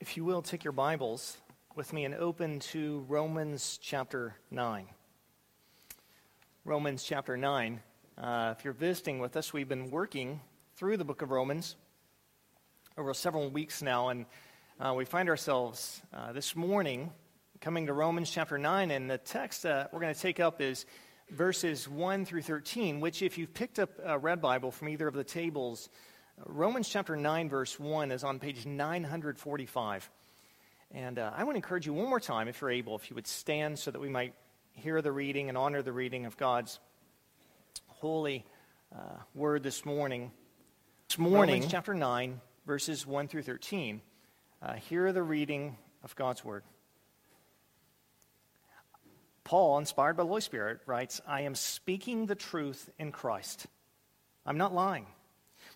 If you will, take your Bibles with me and open to Romans chapter 9. Romans chapter 9. Uh, if you're visiting with us, we've been working through the book of Romans over several weeks now, and uh, we find ourselves uh, this morning coming to Romans chapter 9, and the text that we're going to take up is verses 1 through 13, which, if you've picked up a red Bible from either of the tables, Romans chapter 9, verse 1 is on page 945. And uh, I want to encourage you one more time, if you're able, if you would stand so that we might hear the reading and honor the reading of God's holy uh, word this morning. This morning, Romans chapter 9, verses 1 through 13. Uh, hear the reading of God's word. Paul, inspired by the Holy Spirit, writes, I am speaking the truth in Christ. I'm not lying.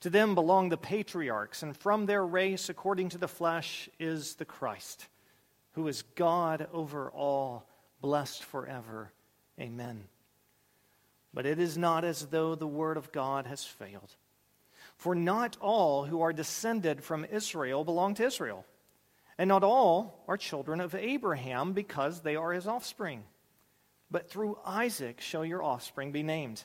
To them belong the patriarchs, and from their race, according to the flesh, is the Christ, who is God over all, blessed forever. Amen. But it is not as though the word of God has failed. For not all who are descended from Israel belong to Israel, and not all are children of Abraham because they are his offspring. But through Isaac shall your offspring be named.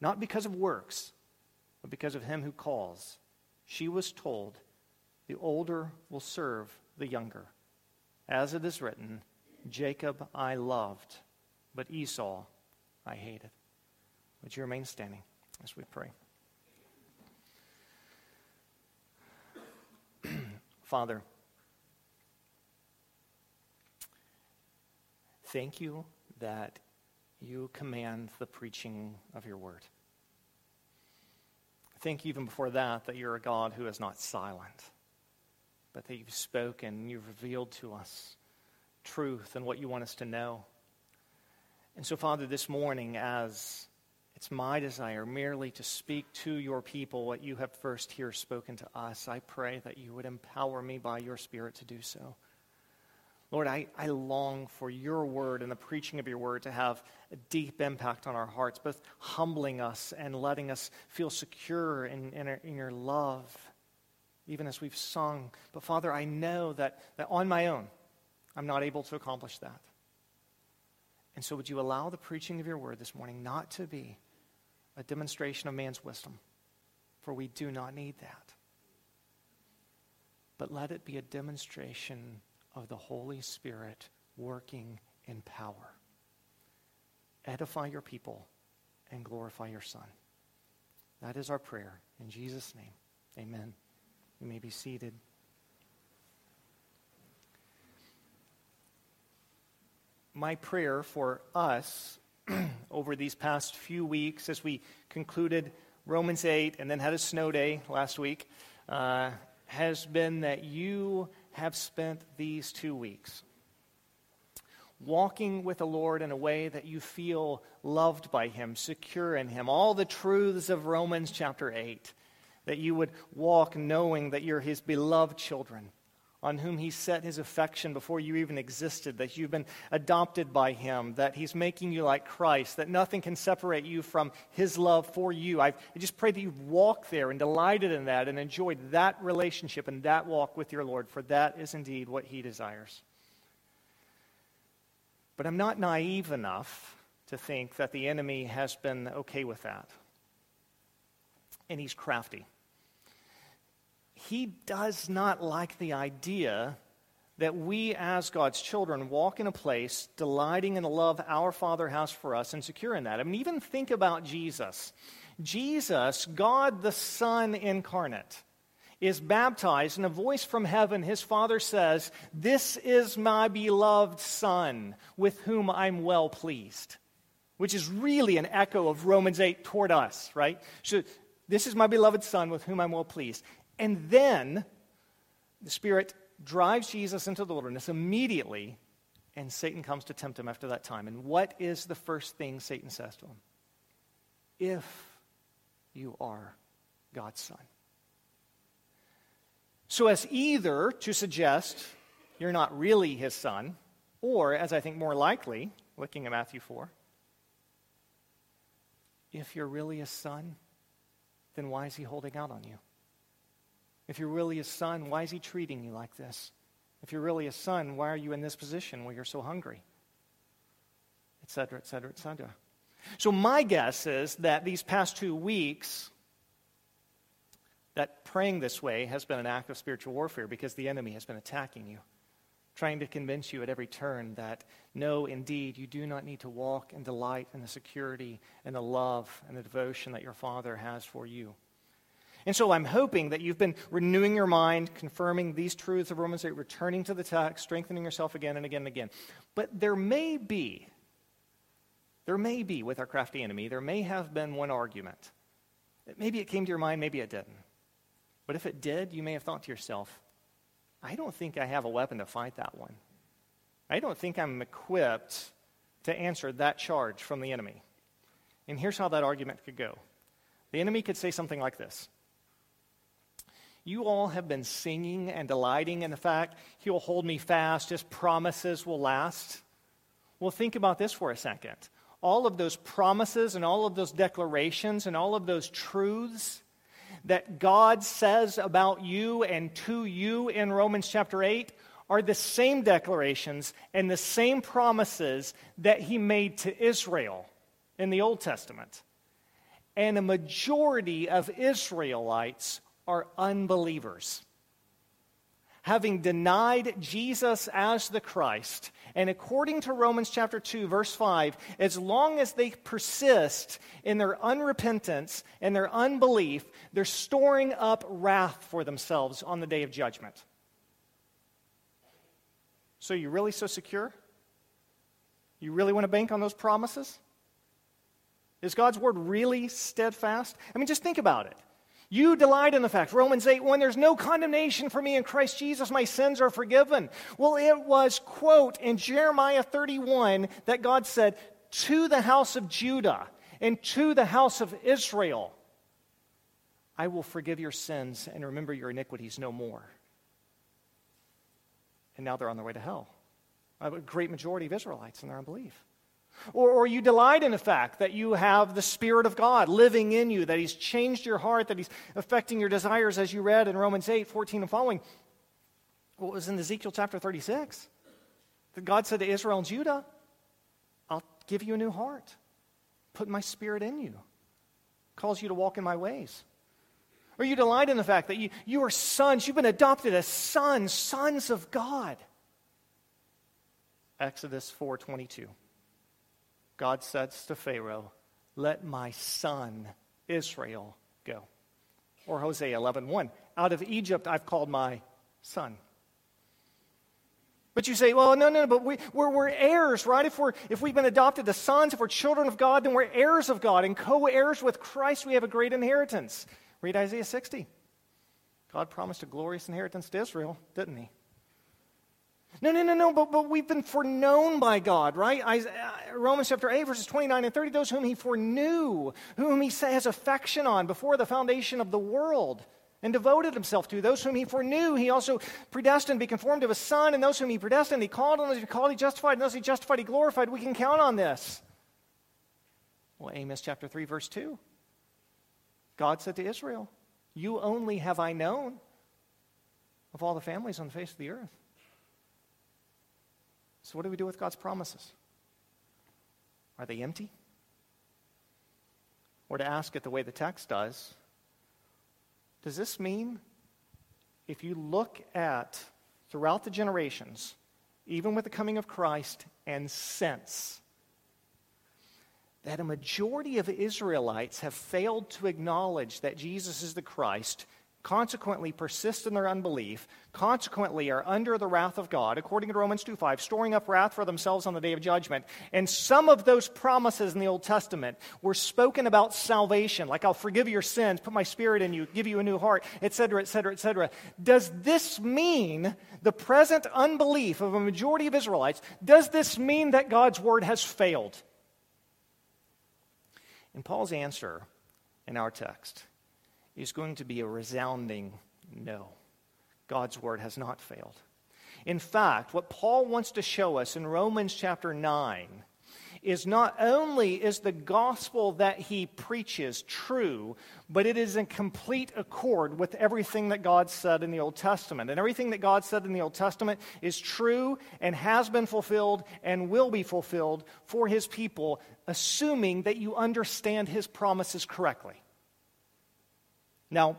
not because of works, but because of him who calls. She was told, The older will serve the younger. As it is written, Jacob I loved, but Esau I hated. Would you remain standing as we pray? Father, Thank you that you command the preaching of your word. Thank you, even before that, that you're a God who is not silent, but that you've spoken, you've revealed to us truth and what you want us to know. And so, Father, this morning, as it's my desire merely to speak to your people what you have first here spoken to us, I pray that you would empower me by your Spirit to do so. Lord, I, I long for your word and the preaching of your word to have a deep impact on our hearts, both humbling us and letting us feel secure in, in, our, in your love, even as we've sung. But Father, I know that, that on my own, I'm not able to accomplish that. And so, would you allow the preaching of your word this morning not to be a demonstration of man's wisdom? For we do not need that. But let it be a demonstration of the Holy Spirit working in power. Edify your people and glorify your Son. That is our prayer. In Jesus' name, amen. You may be seated. My prayer for us over these past few weeks as we concluded Romans 8 and then had a snow day last week uh, has been that you have spent these two weeks walking with the Lord in a way that you feel loved by Him, secure in Him. All the truths of Romans chapter 8, that you would walk knowing that you're His beloved children on whom he set his affection before you even existed, that you've been adopted by him, that he's making you like Christ, that nothing can separate you from his love for you. I've, I just pray that you walk there and delighted in that and enjoyed that relationship and that walk with your Lord, for that is indeed what he desires. But I'm not naive enough to think that the enemy has been okay with that. And he's crafty he does not like the idea that we, as God's children, walk in a place delighting in the love our Father has for us and secure in that. I mean, even think about Jesus. Jesus, God the Son incarnate, is baptized, and a voice from heaven, his Father says, This is my beloved Son, with whom I'm well pleased. Which is really an echo of Romans 8 toward us, right? So, this is my beloved Son, with whom I'm well pleased. And then the Spirit drives Jesus into the wilderness immediately, and Satan comes to tempt him after that time. And what is the first thing Satan says to him? If you are God's son. So, as either to suggest you're not really his son, or, as I think more likely, looking at Matthew 4, if you're really a son, then why is he holding out on you? If you're really a son, why is he treating you like this? If you're really a son, why are you in this position where you're so hungry? Etc., etc., etc. So, my guess is that these past two weeks, that praying this way has been an act of spiritual warfare because the enemy has been attacking you, trying to convince you at every turn that no, indeed, you do not need to walk and delight in the security and the love and the devotion that your Father has for you. And so I'm hoping that you've been renewing your mind, confirming these truths of Romans 8, returning to the text, strengthening yourself again and again and again. But there may be, there may be with our crafty enemy, there may have been one argument. Maybe it came to your mind, maybe it didn't. But if it did, you may have thought to yourself, I don't think I have a weapon to fight that one. I don't think I'm equipped to answer that charge from the enemy. And here's how that argument could go the enemy could say something like this you all have been singing and delighting in the fact He'll hold me fast, His promises will last. Well, think about this for a second. All of those promises and all of those declarations and all of those truths that God says about you and to you in Romans chapter 8 are the same declarations and the same promises that He made to Israel in the Old Testament. And a majority of Israelites are unbelievers. Having denied Jesus as the Christ, and according to Romans chapter 2, verse 5, as long as they persist in their unrepentance and their unbelief, they're storing up wrath for themselves on the day of judgment. So, you really so secure? You really want to bank on those promises? Is God's word really steadfast? I mean, just think about it. You delight in the fact, Romans 8 1, there's no condemnation for me in Christ Jesus, my sins are forgiven. Well, it was, quote, in Jeremiah 31 that God said, to the house of Judah and to the house of Israel, I will forgive your sins and remember your iniquities no more. And now they're on their way to hell. A great majority of Israelites in their unbelief. Or, or you delight in the fact that you have the Spirit of God living in you, that He's changed your heart, that He's affecting your desires, as you read in Romans 8, 14 and following. What was in Ezekiel chapter 36? That God said to Israel and Judah, I'll give you a new heart, put my Spirit in you, calls you to walk in my ways. Or you delight in the fact that you, you are sons, you've been adopted as sons, sons of God. Exodus 4:22. God says to Pharaoh, Let my son Israel go. Or Hosea 11 1, Out of Egypt I've called my son. But you say, well, no, no, no, but we, we're, we're heirs, right? If, we're, if we've been adopted as sons, if we're children of God, then we're heirs of God. And co heirs with Christ, we have a great inheritance. Read Isaiah 60. God promised a glorious inheritance to Israel, didn't he? No, no, no, no, but, but we've been foreknown by God, right? Uh, Romans chapter 8, verses 29 and 30, those whom he foreknew, whom he has affection on before the foundation of the world and devoted himself to. Those whom he foreknew, he also predestined to be conformed to his son, and those whom he predestined, he called, and those he called, he justified, and those he justified, he glorified. We can count on this. Well, Amos chapter 3, verse 2. God said to Israel, You only have I known of all the families on the face of the earth. So, what do we do with God's promises? Are they empty? Or to ask it the way the text does, does this mean if you look at throughout the generations, even with the coming of Christ and since, that a majority of Israelites have failed to acknowledge that Jesus is the Christ consequently persist in their unbelief, consequently are under the wrath of God, according to Romans 2:5, storing up wrath for themselves on the day of judgment. And some of those promises in the Old Testament were spoken about salvation, like I'll forgive your sins, put my spirit in you, give you a new heart, etc., etc., etc. Does this mean the present unbelief of a majority of Israelites, does this mean that God's word has failed? And Paul's answer in our text is going to be a resounding no. God's word has not failed. In fact, what Paul wants to show us in Romans chapter 9 is not only is the gospel that he preaches true, but it is in complete accord with everything that God said in the Old Testament. And everything that God said in the Old Testament is true and has been fulfilled and will be fulfilled for his people, assuming that you understand his promises correctly. Now,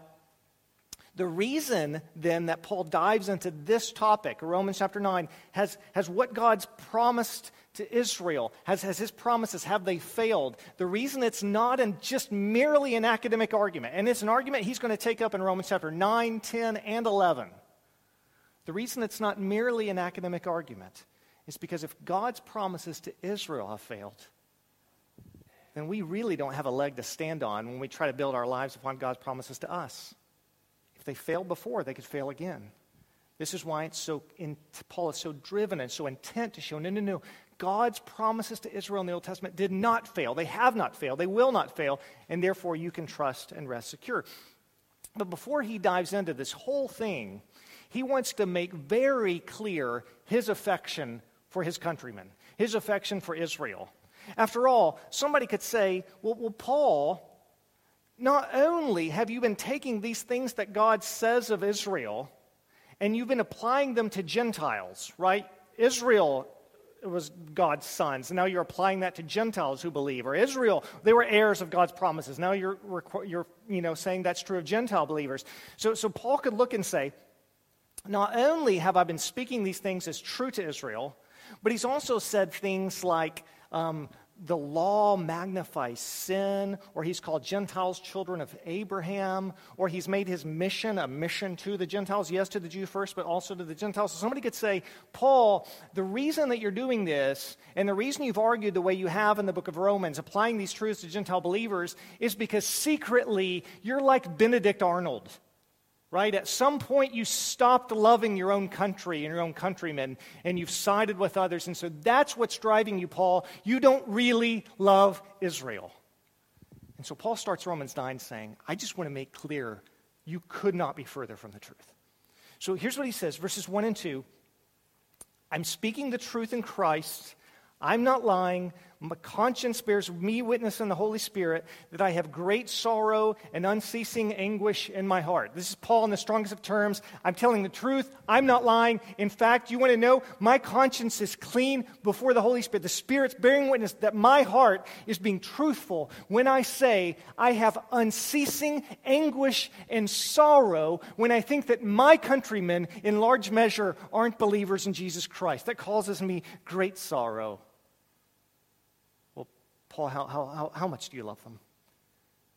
the reason then that Paul dives into this topic, Romans chapter 9, has, has what God's promised to Israel, has, has his promises, have they failed? The reason it's not in just merely an academic argument, and it's an argument he's going to take up in Romans chapter 9, 10, and 11. The reason it's not merely an academic argument is because if God's promises to Israel have failed, then we really don't have a leg to stand on when we try to build our lives upon God's promises to us. If they failed before, they could fail again. This is why it's so in, Paul is so driven and so intent to show no, no, no. God's promises to Israel in the Old Testament did not fail. They have not failed. They will not fail. And therefore, you can trust and rest secure. But before he dives into this whole thing, he wants to make very clear his affection for his countrymen, his affection for Israel. After all, somebody could say, well, well, Paul, not only have you been taking these things that God says of Israel and you've been applying them to Gentiles, right? Israel was God's sons. Now you're applying that to Gentiles who believe. Or Israel, they were heirs of God's promises. Now you're, you're you know, saying that's true of Gentile believers. So, so Paul could look and say, not only have I been speaking these things as true to Israel, but he's also said things like, um, the law magnifies sin, or he's called Gentiles children of Abraham, or he's made his mission a mission to the Gentiles, yes, to the Jew first, but also to the Gentiles. So somebody could say, Paul, the reason that you're doing this, and the reason you've argued the way you have in the book of Romans, applying these truths to Gentile believers, is because secretly you're like Benedict Arnold right? At some point, you stopped loving your own country and your own countrymen, and you've sided with others. And so that's what's driving you, Paul. You don't really love Israel. And so Paul starts Romans 9 saying, I just want to make clear you could not be further from the truth. So here's what he says verses 1 and 2 I'm speaking the truth in Christ. I'm not lying. My conscience bears me witness in the Holy Spirit that I have great sorrow and unceasing anguish in my heart. This is Paul in the strongest of terms. I'm telling the truth. I'm not lying. In fact, you want to know, my conscience is clean before the Holy Spirit. The Spirit's bearing witness that my heart is being truthful when I say I have unceasing anguish and sorrow when I think that my countrymen, in large measure, aren't believers in Jesus Christ. That causes me great sorrow. Paul, how, how, how much do you love them?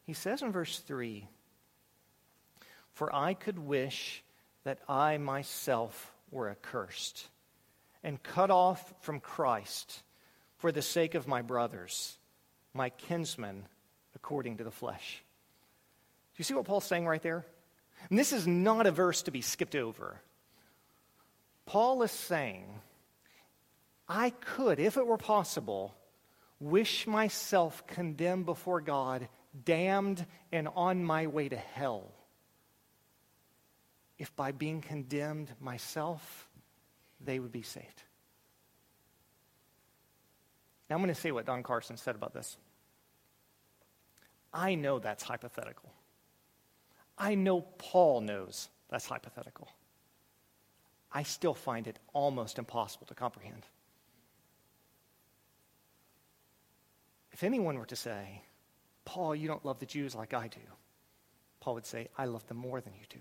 He says in verse 3 For I could wish that I myself were accursed and cut off from Christ for the sake of my brothers, my kinsmen, according to the flesh. Do you see what Paul's saying right there? And this is not a verse to be skipped over. Paul is saying, I could, if it were possible, wish myself condemned before God, damned, and on my way to hell. If by being condemned myself, they would be saved. Now, I'm going to say what Don Carson said about this. I know that's hypothetical. I know Paul knows that's hypothetical. I still find it almost impossible to comprehend. If anyone were to say, Paul, you don't love the Jews like I do, Paul would say, I love them more than you do.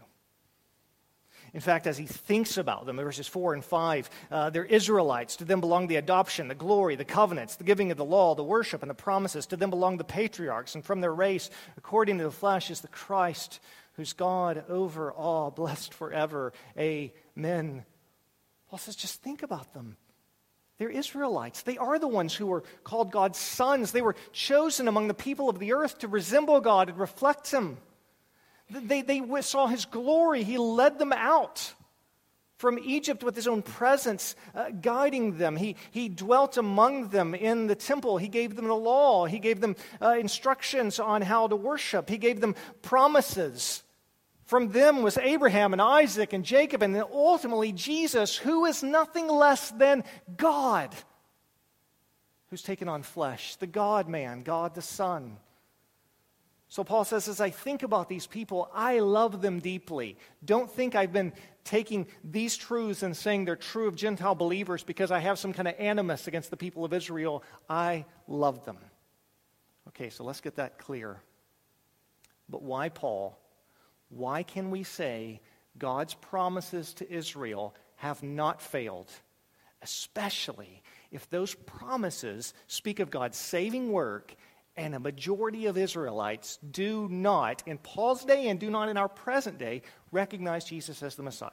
In fact, as he thinks about them, verses 4 and 5, uh, they're Israelites. To them belong the adoption, the glory, the covenants, the giving of the law, the worship, and the promises. To them belong the patriarchs, and from their race, according to the flesh, is the Christ, who's God over all, blessed forever. Amen. Paul says, just think about them. They're Israelites. They are the ones who were called God's sons. They were chosen among the people of the earth to resemble God and reflect Him. They, they saw his glory. He led them out from Egypt with his own presence, uh, guiding them. He, he dwelt among them in the temple. He gave them the law. He gave them uh, instructions on how to worship. He gave them promises. From them was Abraham and Isaac and Jacob, and then ultimately Jesus, who is nothing less than God, who's taken on flesh, the God man, God the Son. So Paul says, as I think about these people, I love them deeply. Don't think I've been taking these truths and saying they're true of Gentile believers because I have some kind of animus against the people of Israel. I love them. Okay, so let's get that clear. But why Paul? Why can we say God's promises to Israel have not failed? Especially if those promises speak of God's saving work and a majority of Israelites do not, in Paul's day and do not in our present day, recognize Jesus as the Messiah.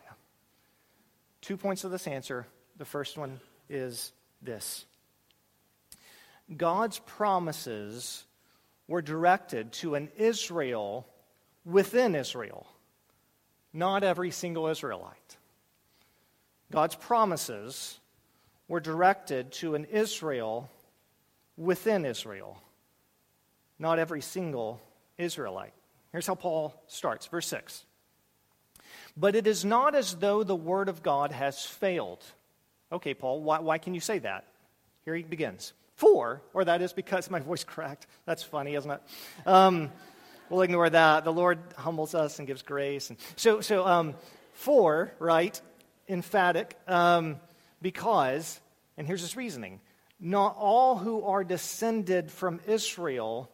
Two points of this answer. The first one is this God's promises were directed to an Israel within Israel, not every single Israelite. God's promises were directed to an Israel within Israel not every single Israelite. Here's how Paul starts, verse 6. But it is not as though the word of God has failed. Okay, Paul, why, why can you say that? Here he begins. For, or that is because my voice cracked. That's funny, isn't it? Um, we'll ignore that. The Lord humbles us and gives grace. And so, so um, for, right, emphatic, um, because, and here's his reasoning not all who are descended from Israel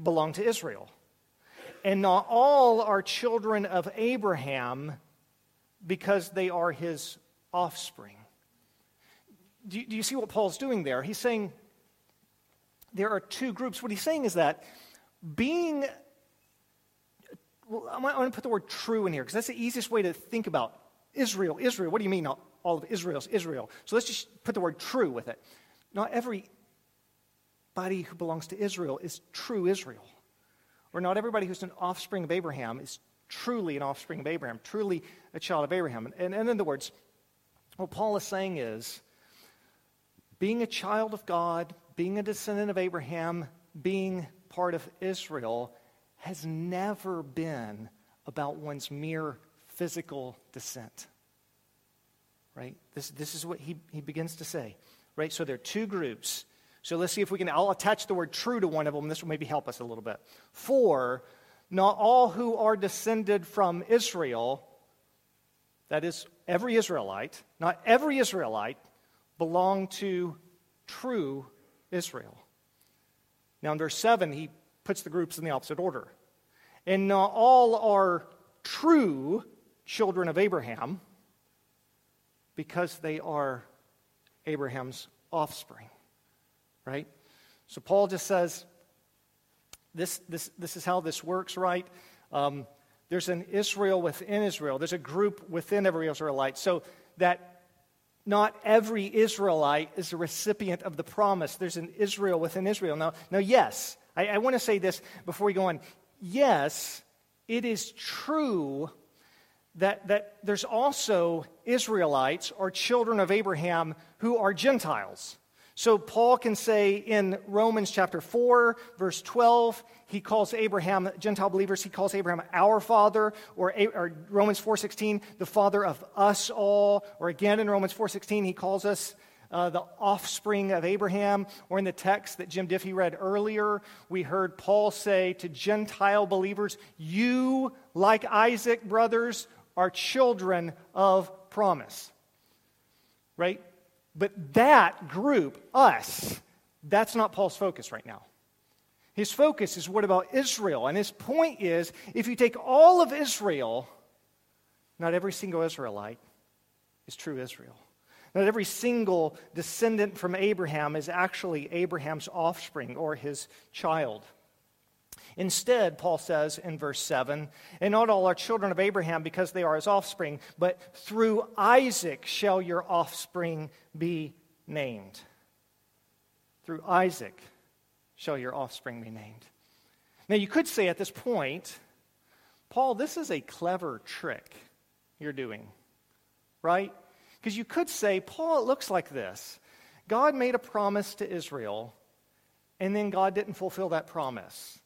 belong to Israel. And not all are children of Abraham because they are his offspring. Do you, do you see what Paul's doing there? He's saying there are two groups. What he's saying is that being, well, I'm going to put the word true in here because that's the easiest way to think about Israel. Israel, what do you mean all of Israel's Israel? So let's just put the word true with it. Not every everybody who belongs to Israel is true Israel. Or not everybody who's an offspring of Abraham is truly an offspring of Abraham, truly a child of Abraham. And, and in other words, what Paul is saying is being a child of God, being a descendant of Abraham, being part of Israel has never been about one's mere physical descent. Right? This, this is what he, he begins to say. Right? So there are two groups so let's see if we can. I'll attach the word true to one of them. This will maybe help us a little bit. For not all who are descended from Israel, that is, every Israelite, not every Israelite, belong to true Israel. Now, in verse 7, he puts the groups in the opposite order. And not all are true children of Abraham because they are Abraham's offspring right? So Paul just says, this, this, this is how this works, right? Um, there's an Israel within Israel. There's a group within every Israelite. So that not every Israelite is a recipient of the promise. There's an Israel within Israel. Now, now yes, I, I want to say this before we go on. Yes, it is true that, that there's also Israelites or children of Abraham who are Gentiles. So Paul can say in Romans chapter 4, verse 12, he calls Abraham, Gentile believers, he calls Abraham our father, or, or Romans 4.16, the father of us all, or again in Romans 4.16, he calls us uh, the offspring of Abraham, or in the text that Jim Diffie read earlier, we heard Paul say to Gentile believers, You, like Isaac, brothers, are children of promise. Right? But that group, us, that's not Paul's focus right now. His focus is what about Israel? And his point is if you take all of Israel, not every single Israelite is true Israel. Not every single descendant from Abraham is actually Abraham's offspring or his child. Instead, Paul says in verse 7 And not all are children of Abraham because they are his offspring, but through Isaac shall your offspring be named. Through Isaac shall your offspring be named. Now, you could say at this point, Paul, this is a clever trick you're doing, right? Because you could say, Paul, it looks like this God made a promise to Israel, and then God didn't fulfill that promise.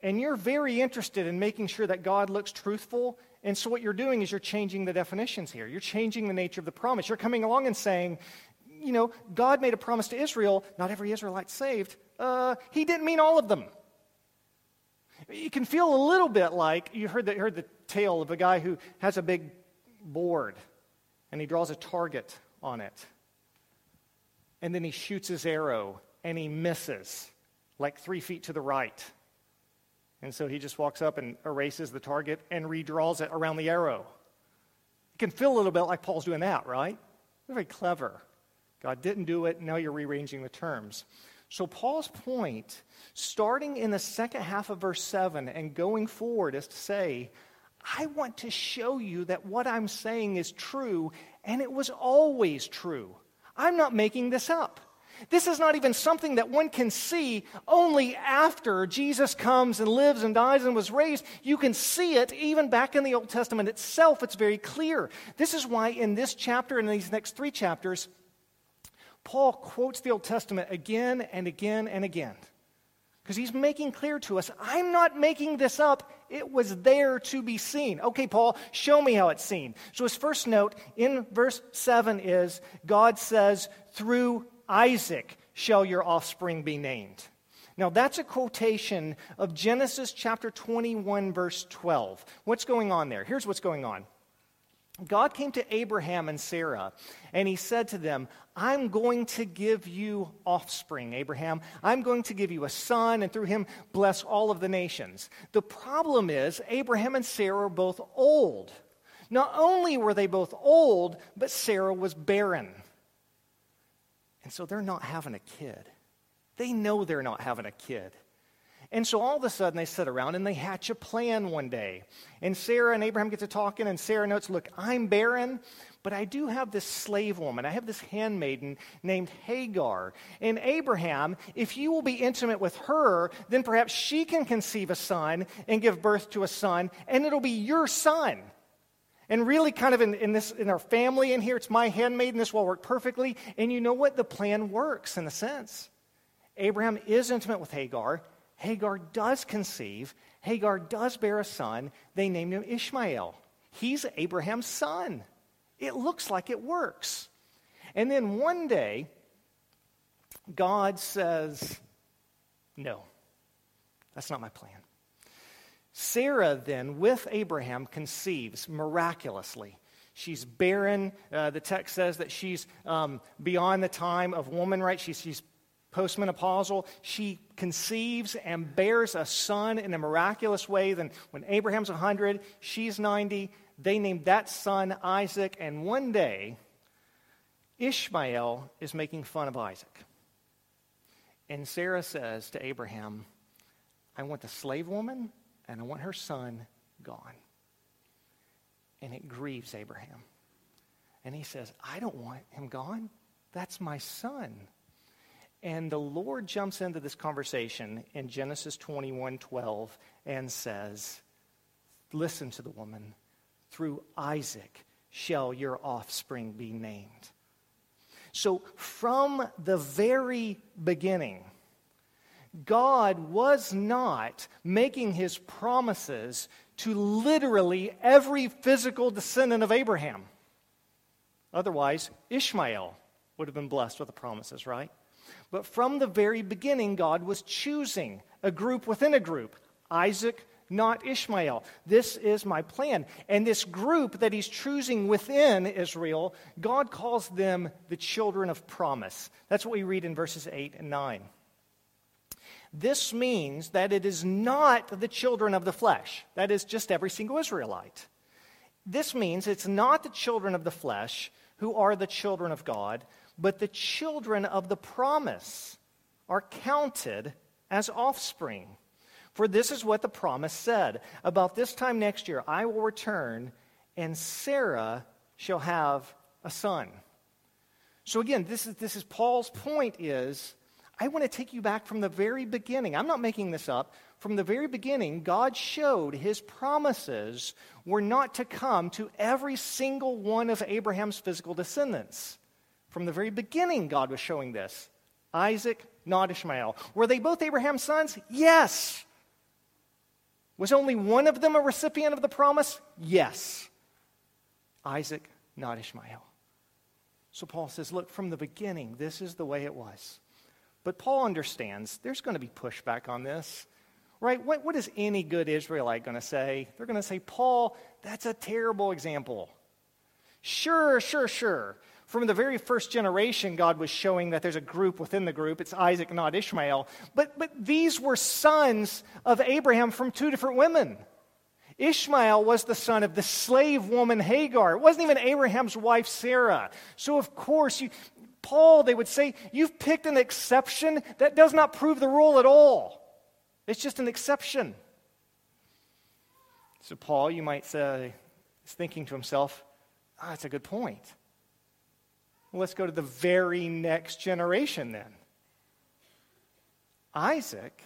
And you're very interested in making sure that God looks truthful. And so, what you're doing is you're changing the definitions here. You're changing the nature of the promise. You're coming along and saying, you know, God made a promise to Israel, not every Israelite saved. Uh, he didn't mean all of them. You can feel a little bit like you heard the, heard the tale of a guy who has a big board and he draws a target on it. And then he shoots his arrow and he misses like three feet to the right. And so he just walks up and erases the target and redraws it around the arrow. You can feel a little bit like Paul's doing that, right? Very clever. God didn't do it, now you're rearranging the terms. So, Paul's point, starting in the second half of verse 7 and going forward, is to say, I want to show you that what I'm saying is true, and it was always true. I'm not making this up. This is not even something that one can see only after Jesus comes and lives and dies and was raised. You can see it even back in the Old Testament itself. It's very clear. This is why in this chapter and these next three chapters, Paul quotes the Old Testament again and again and again. Because he's making clear to us, I'm not making this up. It was there to be seen. Okay, Paul, show me how it's seen. So his first note in verse 7 is God says, through Isaac shall your offspring be named. Now, that's a quotation of Genesis chapter 21, verse 12. What's going on there? Here's what's going on. God came to Abraham and Sarah, and he said to them, I'm going to give you offspring, Abraham. I'm going to give you a son, and through him bless all of the nations. The problem is, Abraham and Sarah are both old. Not only were they both old, but Sarah was barren. And so they're not having a kid. They know they're not having a kid. And so all of a sudden they sit around and they hatch a plan one day. And Sarah and Abraham get to talking, and Sarah notes, Look, I'm barren, but I do have this slave woman. I have this handmaiden named Hagar. And Abraham, if you will be intimate with her, then perhaps she can conceive a son and give birth to a son, and it'll be your son. And really, kind of in, in, this, in our family in here, it's my handmaiden. This will work perfectly. And you know what? The plan works in a sense. Abraham is intimate with Hagar. Hagar does conceive. Hagar does bear a son. They named him Ishmael. He's Abraham's son. It looks like it works. And then one day, God says, No, that's not my plan. Sarah then, with Abraham, conceives miraculously. She's barren. Uh, the text says that she's um, beyond the time of woman, right? She's, she's postmenopausal, she conceives and bears a son in a miraculous way. Then, when Abraham's 100, she's 90. They named that son Isaac, and one day, Ishmael is making fun of Isaac. And Sarah says to Abraham, I want the slave woman and I want her son gone. And it grieves Abraham. And he says, I don't want him gone. That's my son. And the Lord jumps into this conversation in Genesis 21 12 and says, Listen to the woman. Through Isaac shall your offspring be named. So, from the very beginning, God was not making his promises to literally every physical descendant of Abraham. Otherwise, Ishmael would have been blessed with the promises, right? But from the very beginning, God was choosing a group within a group Isaac, not Ishmael. This is my plan. And this group that he's choosing within Israel, God calls them the children of promise. That's what we read in verses 8 and 9. This means that it is not the children of the flesh, that is, just every single Israelite. This means it's not the children of the flesh who are the children of God, but the children of the promise are counted as offspring. For this is what the promise said About this time next year, I will return, and Sarah shall have a son. So again, this is, this is Paul's point is I want to take you back from the very beginning. I'm not making this up. From the very beginning, God showed his promises were not to come to every single one of Abraham's physical descendants. From the very beginning, God was showing this. Isaac, not Ishmael. Were they both Abraham's sons? Yes. Was only one of them a recipient of the promise? Yes. Isaac, not Ishmael. So Paul says, look, from the beginning, this is the way it was. But Paul understands there's going to be pushback on this. Right? What, what is any good Israelite going to say? They're going to say, Paul, that's a terrible example. Sure, sure, sure. From the very first generation, God was showing that there's a group within the group. It's Isaac, not Ishmael. But, but these were sons of Abraham from two different women. Ishmael was the son of the slave woman Hagar. It wasn't even Abraham's wife Sarah. So, of course, you, Paul, they would say, you've picked an exception that does not prove the rule at all. It's just an exception. So, Paul, you might say, is thinking to himself, ah, oh, that's a good point. Well, let's go to the very next generation then. Isaac,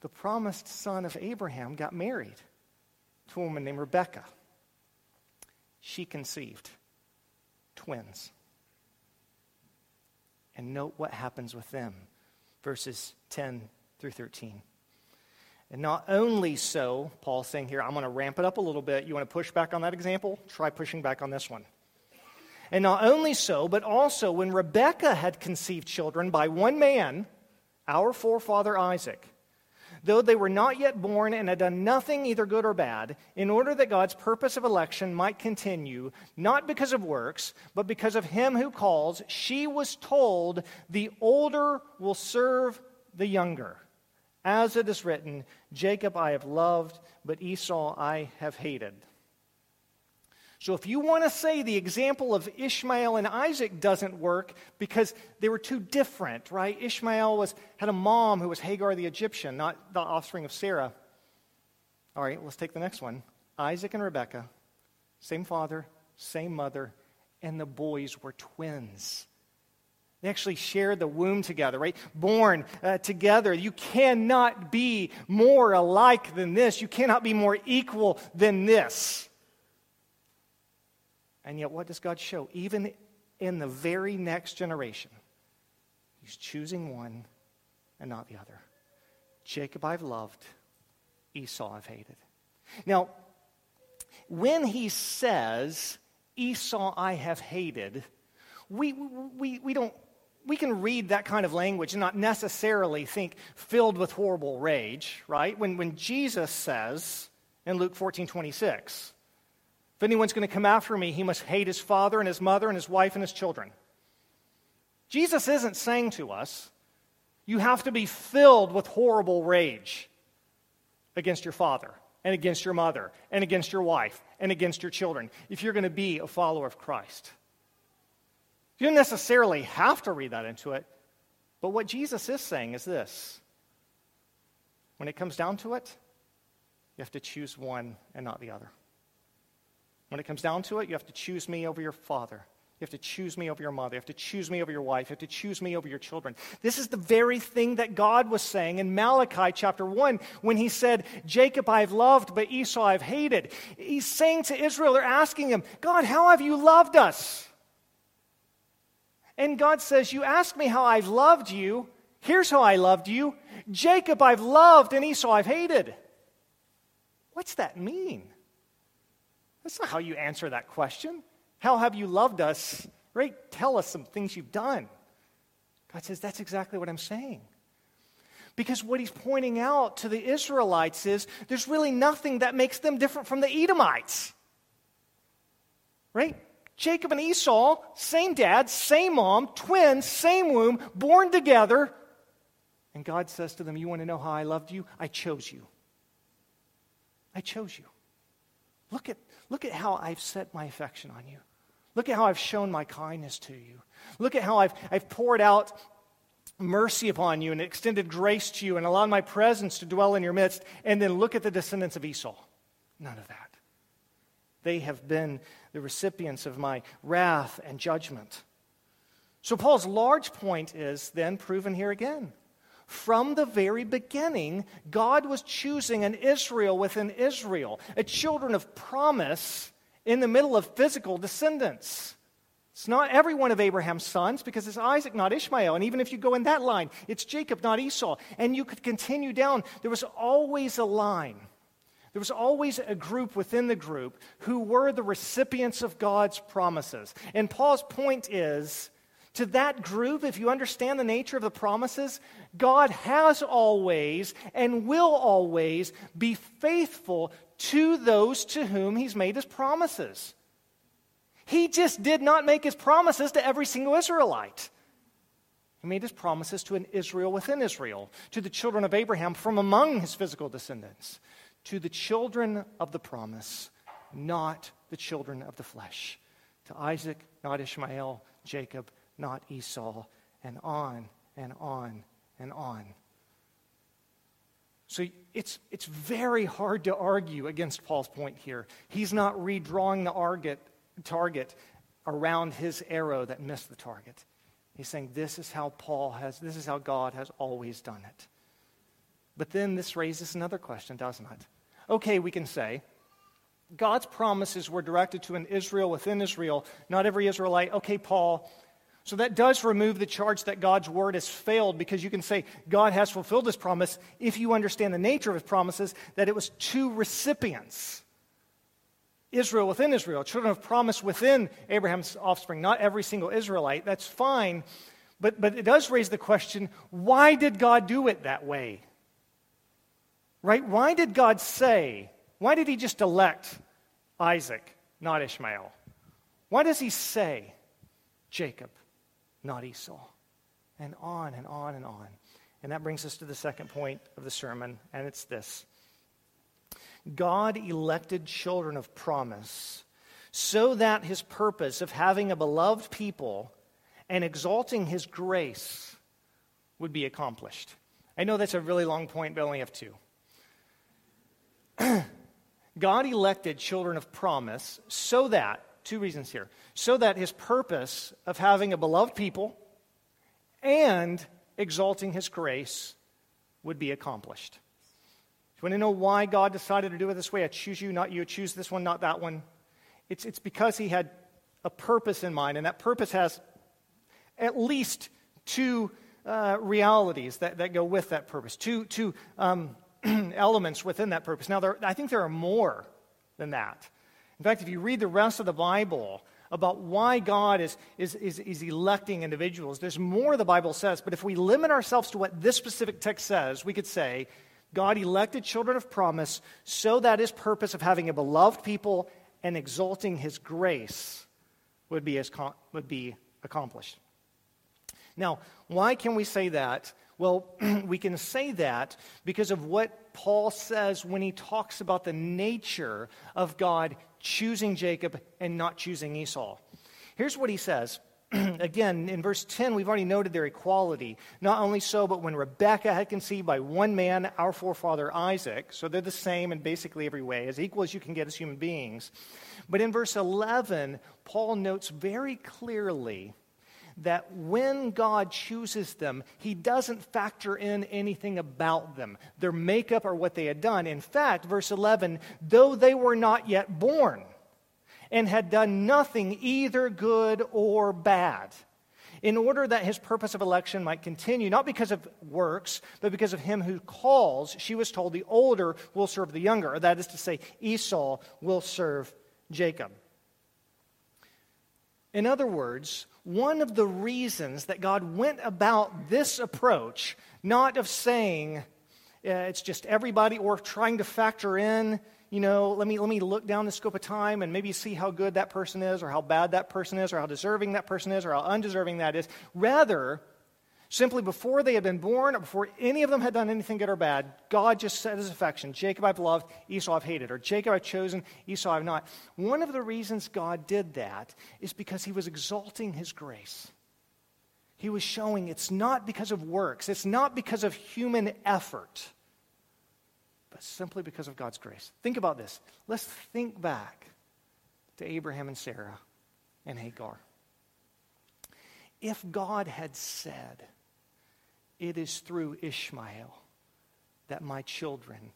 the promised son of Abraham, got married to a woman named Rebekah. She conceived twins. And note what happens with them. Verses 10 through 13. And not only so, Paul's saying here, I'm going to ramp it up a little bit. You want to push back on that example? Try pushing back on this one. And not only so, but also when Rebekah had conceived children by one man, our forefather Isaac, though they were not yet born and had done nothing either good or bad, in order that God's purpose of election might continue, not because of works, but because of him who calls, she was told, The older will serve the younger. As it is written, Jacob I have loved, but Esau I have hated. So, if you want to say the example of Ishmael and Isaac doesn't work because they were too different, right? Ishmael was, had a mom who was Hagar the Egyptian, not the offspring of Sarah. All right, let's take the next one Isaac and Rebekah, same father, same mother, and the boys were twins. They actually shared the womb together, right? Born uh, together. You cannot be more alike than this. You cannot be more equal than this. And yet, what does God show? Even in the very next generation, He's choosing one and not the other. Jacob I've loved, Esau I've hated. Now, when He says, Esau I have hated, we, we, we don't we can read that kind of language and not necessarily think filled with horrible rage, right? When, when Jesus says in Luke 14 26, if anyone's going to come after me, he must hate his father and his mother and his wife and his children. Jesus isn't saying to us, you have to be filled with horrible rage against your father and against your mother and against your wife and against your children if you're going to be a follower of Christ. You don't necessarily have to read that into it, but what Jesus is saying is this when it comes down to it, you have to choose one and not the other. When it comes down to it, you have to choose me over your father. You have to choose me over your mother. You have to choose me over your wife. You have to choose me over your children. This is the very thing that God was saying in Malachi chapter 1 when he said, Jacob I've loved, but Esau I've hated. He's saying to Israel, they're asking him, God, how have you loved us? And God says, You ask me how I've loved you. Here's how I loved you Jacob I've loved, and Esau I've hated. What's that mean? That's not how you answer that question. How have you loved us? Right? Tell us some things you've done. God says, That's exactly what I'm saying. Because what he's pointing out to the Israelites is there's really nothing that makes them different from the Edomites. Right? Jacob and Esau, same dad, same mom, twins, same womb, born together. And God says to them, You want to know how I loved you? I chose you. I chose you. Look at, look at how I've set my affection on you. Look at how I've shown my kindness to you. Look at how I've, I've poured out mercy upon you and extended grace to you and allowed my presence to dwell in your midst. And then look at the descendants of Esau. None of that. They have been the recipients of my wrath and judgment. So, Paul's large point is then proven here again. From the very beginning, God was choosing an Israel within Israel, a children of promise in the middle of physical descendants. It's not every one of Abraham's sons because it's Isaac, not Ishmael. And even if you go in that line, it's Jacob, not Esau. And you could continue down. There was always a line. There was always a group within the group who were the recipients of God's promises. And Paul's point is to that group, if you understand the nature of the promises, God has always and will always be faithful to those to whom he's made his promises. He just did not make his promises to every single Israelite. He made his promises to an Israel within Israel, to the children of Abraham from among his physical descendants, to the children of the promise, not the children of the flesh, to Isaac, not Ishmael, Jacob, not Esau, and on and on and on. So it's, it's very hard to argue against Paul's point here. He's not redrawing the target, target around his arrow that missed the target. He's saying this is how Paul has, this is how God has always done it. But then this raises another question, doesn't it? Okay, we can say, God's promises were directed to an Israel within Israel, not every Israelite. Okay, Paul, so that does remove the charge that God's word has failed because you can say God has fulfilled his promise if you understand the nature of his promises, that it was two recipients Israel within Israel, children of promise within Abraham's offspring, not every single Israelite. That's fine. But, but it does raise the question why did God do it that way? Right? Why did God say, why did he just elect Isaac, not Ishmael? Why does he say Jacob? Not Esau. And on and on and on. And that brings us to the second point of the sermon, and it's this God elected children of promise so that his purpose of having a beloved people and exalting his grace would be accomplished. I know that's a really long point, but I only have two. God elected children of promise so that Two reasons here. So that his purpose of having a beloved people and exalting his grace would be accomplished. You want to know why God decided to do it this way? I choose you, not you. I choose this one, not that one. It's, it's because he had a purpose in mind, and that purpose has at least two uh, realities that, that go with that purpose, two, two um, elements within that purpose. Now, there, I think there are more than that. In fact, if you read the rest of the Bible about why God is, is, is, is electing individuals, there's more the Bible says. But if we limit ourselves to what this specific text says, we could say, God elected children of promise so that his purpose of having a beloved people and exalting his grace would be, as, would be accomplished. Now, why can we say that? Well, we can say that because of what Paul says when he talks about the nature of God choosing Jacob and not choosing Esau. Here's what he says. Again, in verse 10, we've already noted their equality. Not only so, but when Rebekah had conceived by one man, our forefather Isaac, so they're the same in basically every way, as equal as you can get as human beings. But in verse 11, Paul notes very clearly that when God chooses them, He doesn't factor in anything about them, their makeup or what they had done. In fact, verse 11, though they were not yet born and had done nothing either good or bad, in order that his purpose of election might continue, not because of works, but because of him who calls, she was told the older will serve the younger. That is to say, Esau will serve Jacob. In other words, one of the reasons that God went about this approach, not of saying uh, it's just everybody or trying to factor in, you know, let me, let me look down the scope of time and maybe see how good that person is or how bad that person is or how deserving that person is or how undeserving that is. Rather, Simply before they had been born, or before any of them had done anything good or bad, God just set his affection Jacob I've loved, Esau I've hated, or Jacob I've chosen, Esau I've not. One of the reasons God did that is because he was exalting his grace. He was showing it's not because of works, it's not because of human effort, but simply because of God's grace. Think about this. Let's think back to Abraham and Sarah and Hagar. If God had said, it is through Ishmael that my children,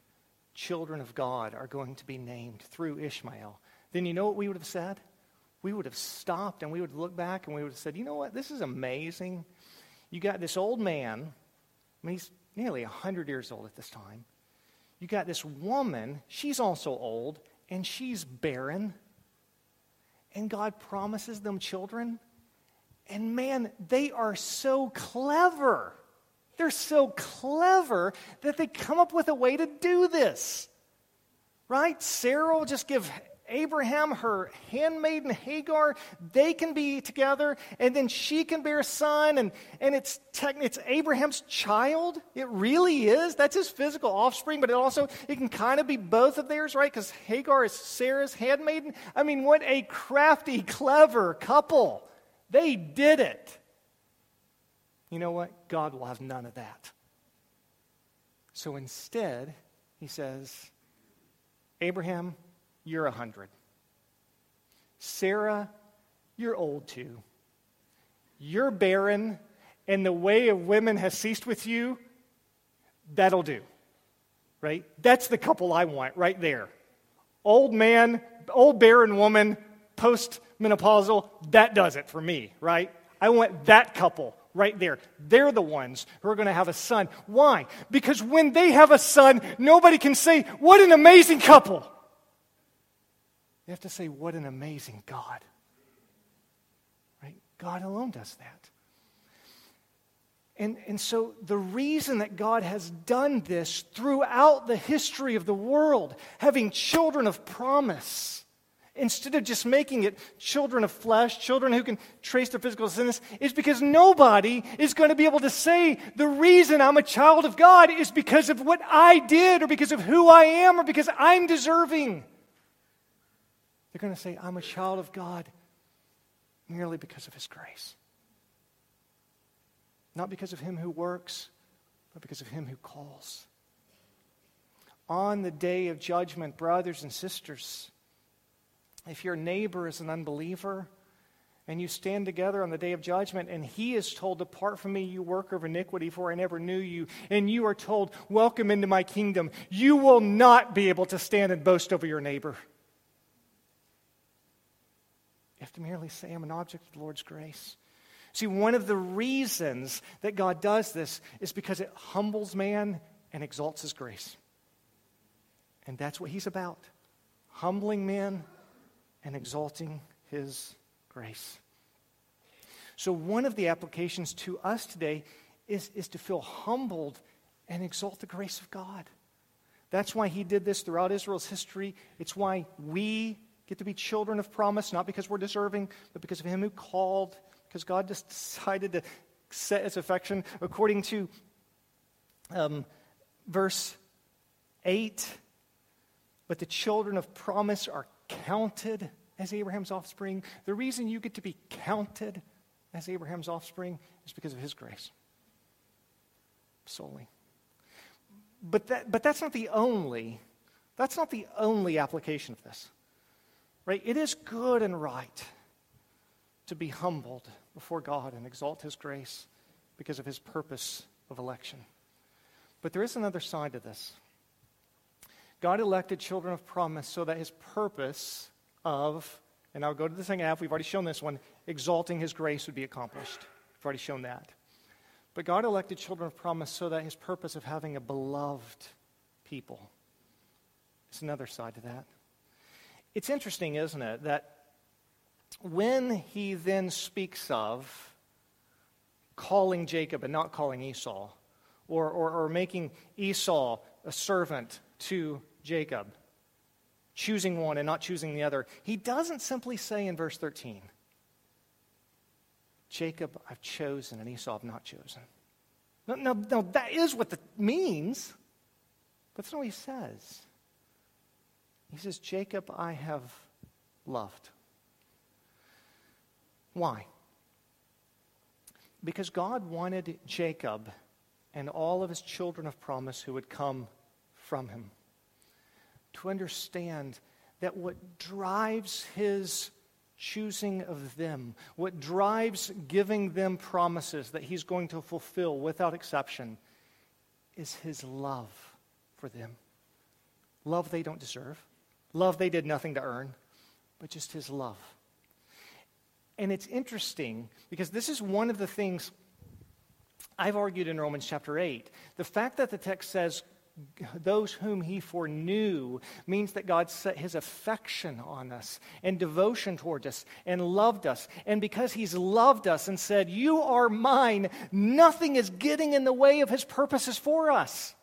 children of God, are going to be named through Ishmael. Then you know what we would have said? We would have stopped and we would look back and we would have said, you know what? This is amazing. You got this old man, I mean, he's nearly 100 years old at this time. You got this woman, she's also old, and she's barren. And God promises them children. And man, they are so clever. They're so clever that they come up with a way to do this. Right? Sarah will just give Abraham her handmaiden Hagar. They can be together, and then she can bear a son, and, and it's, tech, it's Abraham's child. It really is. That's his physical offspring, but it also it can kind of be both of theirs, right? Because Hagar is Sarah's handmaiden. I mean, what a crafty, clever couple. They did it. You know what? God will have none of that. So instead, he says, Abraham, you're a hundred. Sarah, you're old too. You're barren, and the way of women has ceased with you. That'll do. Right? That's the couple I want right there. Old man, old barren woman, post menopausal, that does it for me, right? I want that couple right there. They're the ones who are going to have a son. Why? Because when they have a son, nobody can say, What an amazing couple. They have to say, What an amazing God. Right? God alone does that. And, and so, the reason that God has done this throughout the history of the world, having children of promise, instead of just making it children of flesh, children who can trace their physical sins, is because nobody is going to be able to say the reason I'm a child of God is because of what I did or because of who I am or because I'm deserving. They're going to say, I'm a child of God merely because of His grace. Not because of Him who works, but because of Him who calls. On the day of judgment, brothers and sisters, if your neighbor is an unbeliever and you stand together on the day of judgment and he is told, Depart from me, you worker of iniquity, for I never knew you, and you are told, Welcome into my kingdom, you will not be able to stand and boast over your neighbor. You have to merely say, I'm an object of the Lord's grace. See, one of the reasons that God does this is because it humbles man and exalts his grace. And that's what he's about humbling men and exalting his grace. So, one of the applications to us today is, is to feel humbled and exalt the grace of God. That's why he did this throughout Israel's history. It's why we get to be children of promise, not because we're deserving, but because of him who called, because God just decided to set his affection according to um, verse 8. But the children of promise are counted as Abraham's offspring. The reason you get to be counted as Abraham's offspring is because of his grace solely. But, that, but that's not the only that's not the only application of this. Right? It is good and right to be humbled before God and exalt his grace because of his purpose of election. But there is another side to this. God elected children of promise so that his purpose of, and I'll go to the second half, we've already shown this one, exalting his grace would be accomplished. We've already shown that. But God elected children of promise so that his purpose of having a beloved people is another side to that. It's interesting, isn't it, that when he then speaks of calling Jacob and not calling Esau, or, or, or making Esau a servant to Jacob, choosing one and not choosing the other. He doesn't simply say in verse 13, Jacob I've chosen and Esau I've not chosen. No, no, no, that is what that means. But that's not what he says. He says, Jacob, I have loved. Why? Because God wanted Jacob and all of his children of promise who would come from him to understand that what drives his choosing of them, what drives giving them promises that he's going to fulfill without exception, is his love for them. Love they don't deserve, love they did nothing to earn, but just his love. And it's interesting because this is one of the things I've argued in Romans chapter 8. The fact that the text says, those whom he foreknew means that God set his affection on us and devotion toward us and loved us. And because he's loved us and said, You are mine, nothing is getting in the way of his purposes for us.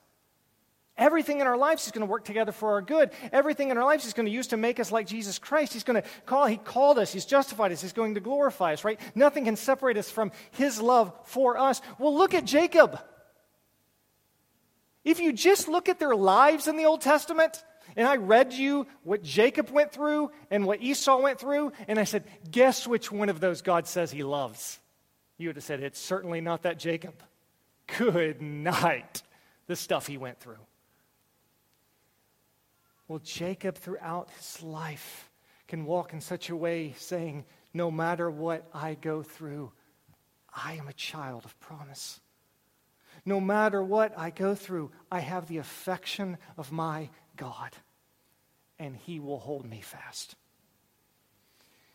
Everything in our lives is going to work together for our good. Everything in our lives is going to use to make us like Jesus Christ. He's going to call, He called us, He's justified us, He's going to glorify us, right? Nothing can separate us from His love for us. Well, look at Jacob. If you just look at their lives in the Old Testament, and I read you what Jacob went through and what Esau went through, and I said, guess which one of those God says He loves? You would have said, it's certainly not that Jacob. Good night, the stuff he went through. Well, Jacob, throughout his life, can walk in such a way saying, No matter what I go through, I am a child of promise. No matter what I go through, I have the affection of my God, and he will hold me fast.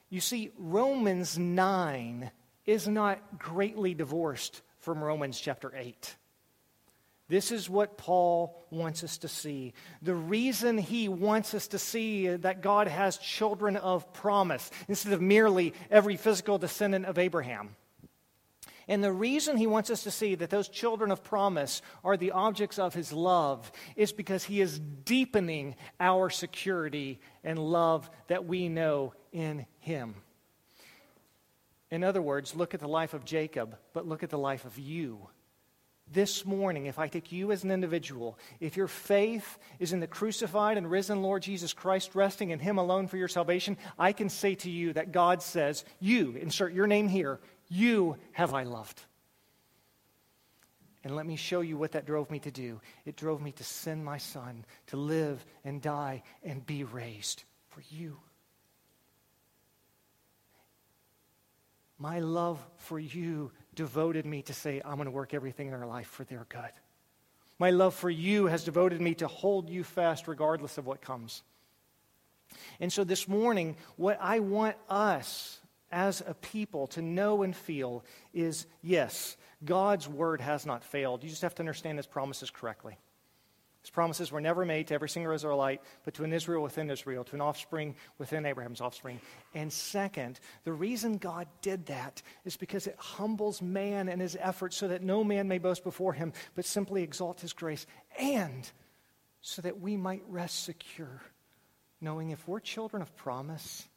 You see, Romans 9 is not greatly divorced from Romans chapter 8. This is what Paul wants us to see. The reason he wants us to see that God has children of promise instead of merely every physical descendant of Abraham. And the reason he wants us to see that those children of promise are the objects of his love is because he is deepening our security and love that we know in him. In other words, look at the life of Jacob, but look at the life of you this morning, if I take you as an individual, if your faith is in the crucified and risen Lord Jesus Christ, resting in Him alone for your salvation, I can say to you that God says, You, insert your name here, you have I loved. And let me show you what that drove me to do. It drove me to send my son to live and die and be raised for you. My love for you devoted me to say, I'm going to work everything in our life for their good. My love for you has devoted me to hold you fast regardless of what comes. And so this morning, what I want us as a people to know and feel is yes, God's word has not failed. You just have to understand his promises correctly. His promises were never made to every single Israelite, but to an Israel within Israel, to an offspring within Abraham's offspring. And second, the reason God did that is because it humbles man and his efforts so that no man may boast before him, but simply exalt his grace, and so that we might rest secure, knowing if we're children of promise,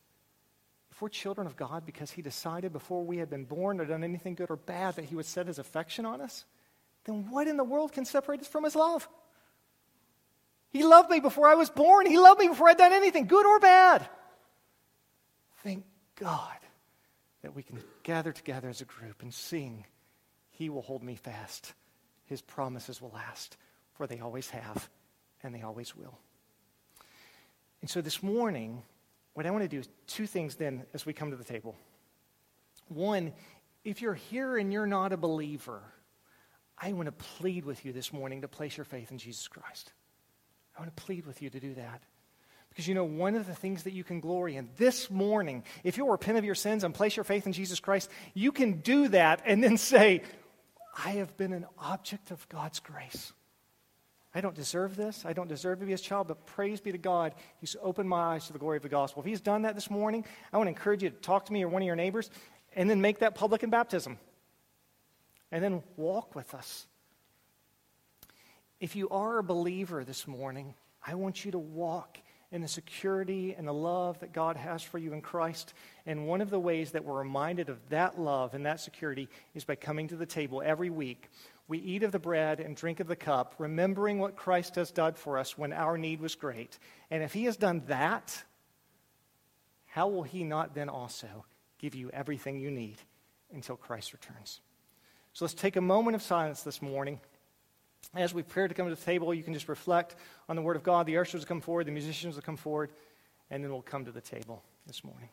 if we're children of God because he decided before we had been born or done anything good or bad that he would set his affection on us, then what in the world can separate us from his love? He loved me before I was born. He loved me before I'd done anything, good or bad. Thank God that we can gather together as a group and sing, He will hold me fast. His promises will last, for they always have, and they always will. And so this morning, what I want to do is two things then as we come to the table. One, if you're here and you're not a believer, I want to plead with you this morning to place your faith in Jesus Christ. I want to plead with you to do that. Because you know, one of the things that you can glory in this morning, if you'll repent of your sins and place your faith in Jesus Christ, you can do that and then say, I have been an object of God's grace. I don't deserve this. I don't deserve to be his child, but praise be to God. He's opened my eyes to the glory of the gospel. If he's done that this morning, I want to encourage you to talk to me or one of your neighbors and then make that public in baptism. And then walk with us. If you are a believer this morning, I want you to walk in the security and the love that God has for you in Christ. And one of the ways that we're reminded of that love and that security is by coming to the table every week. We eat of the bread and drink of the cup, remembering what Christ has done for us when our need was great. And if he has done that, how will he not then also give you everything you need until Christ returns? So let's take a moment of silence this morning. As we prepare to come to the table, you can just reflect on the Word of God. The ushers will come forward, the musicians will come forward, and then we'll come to the table this morning.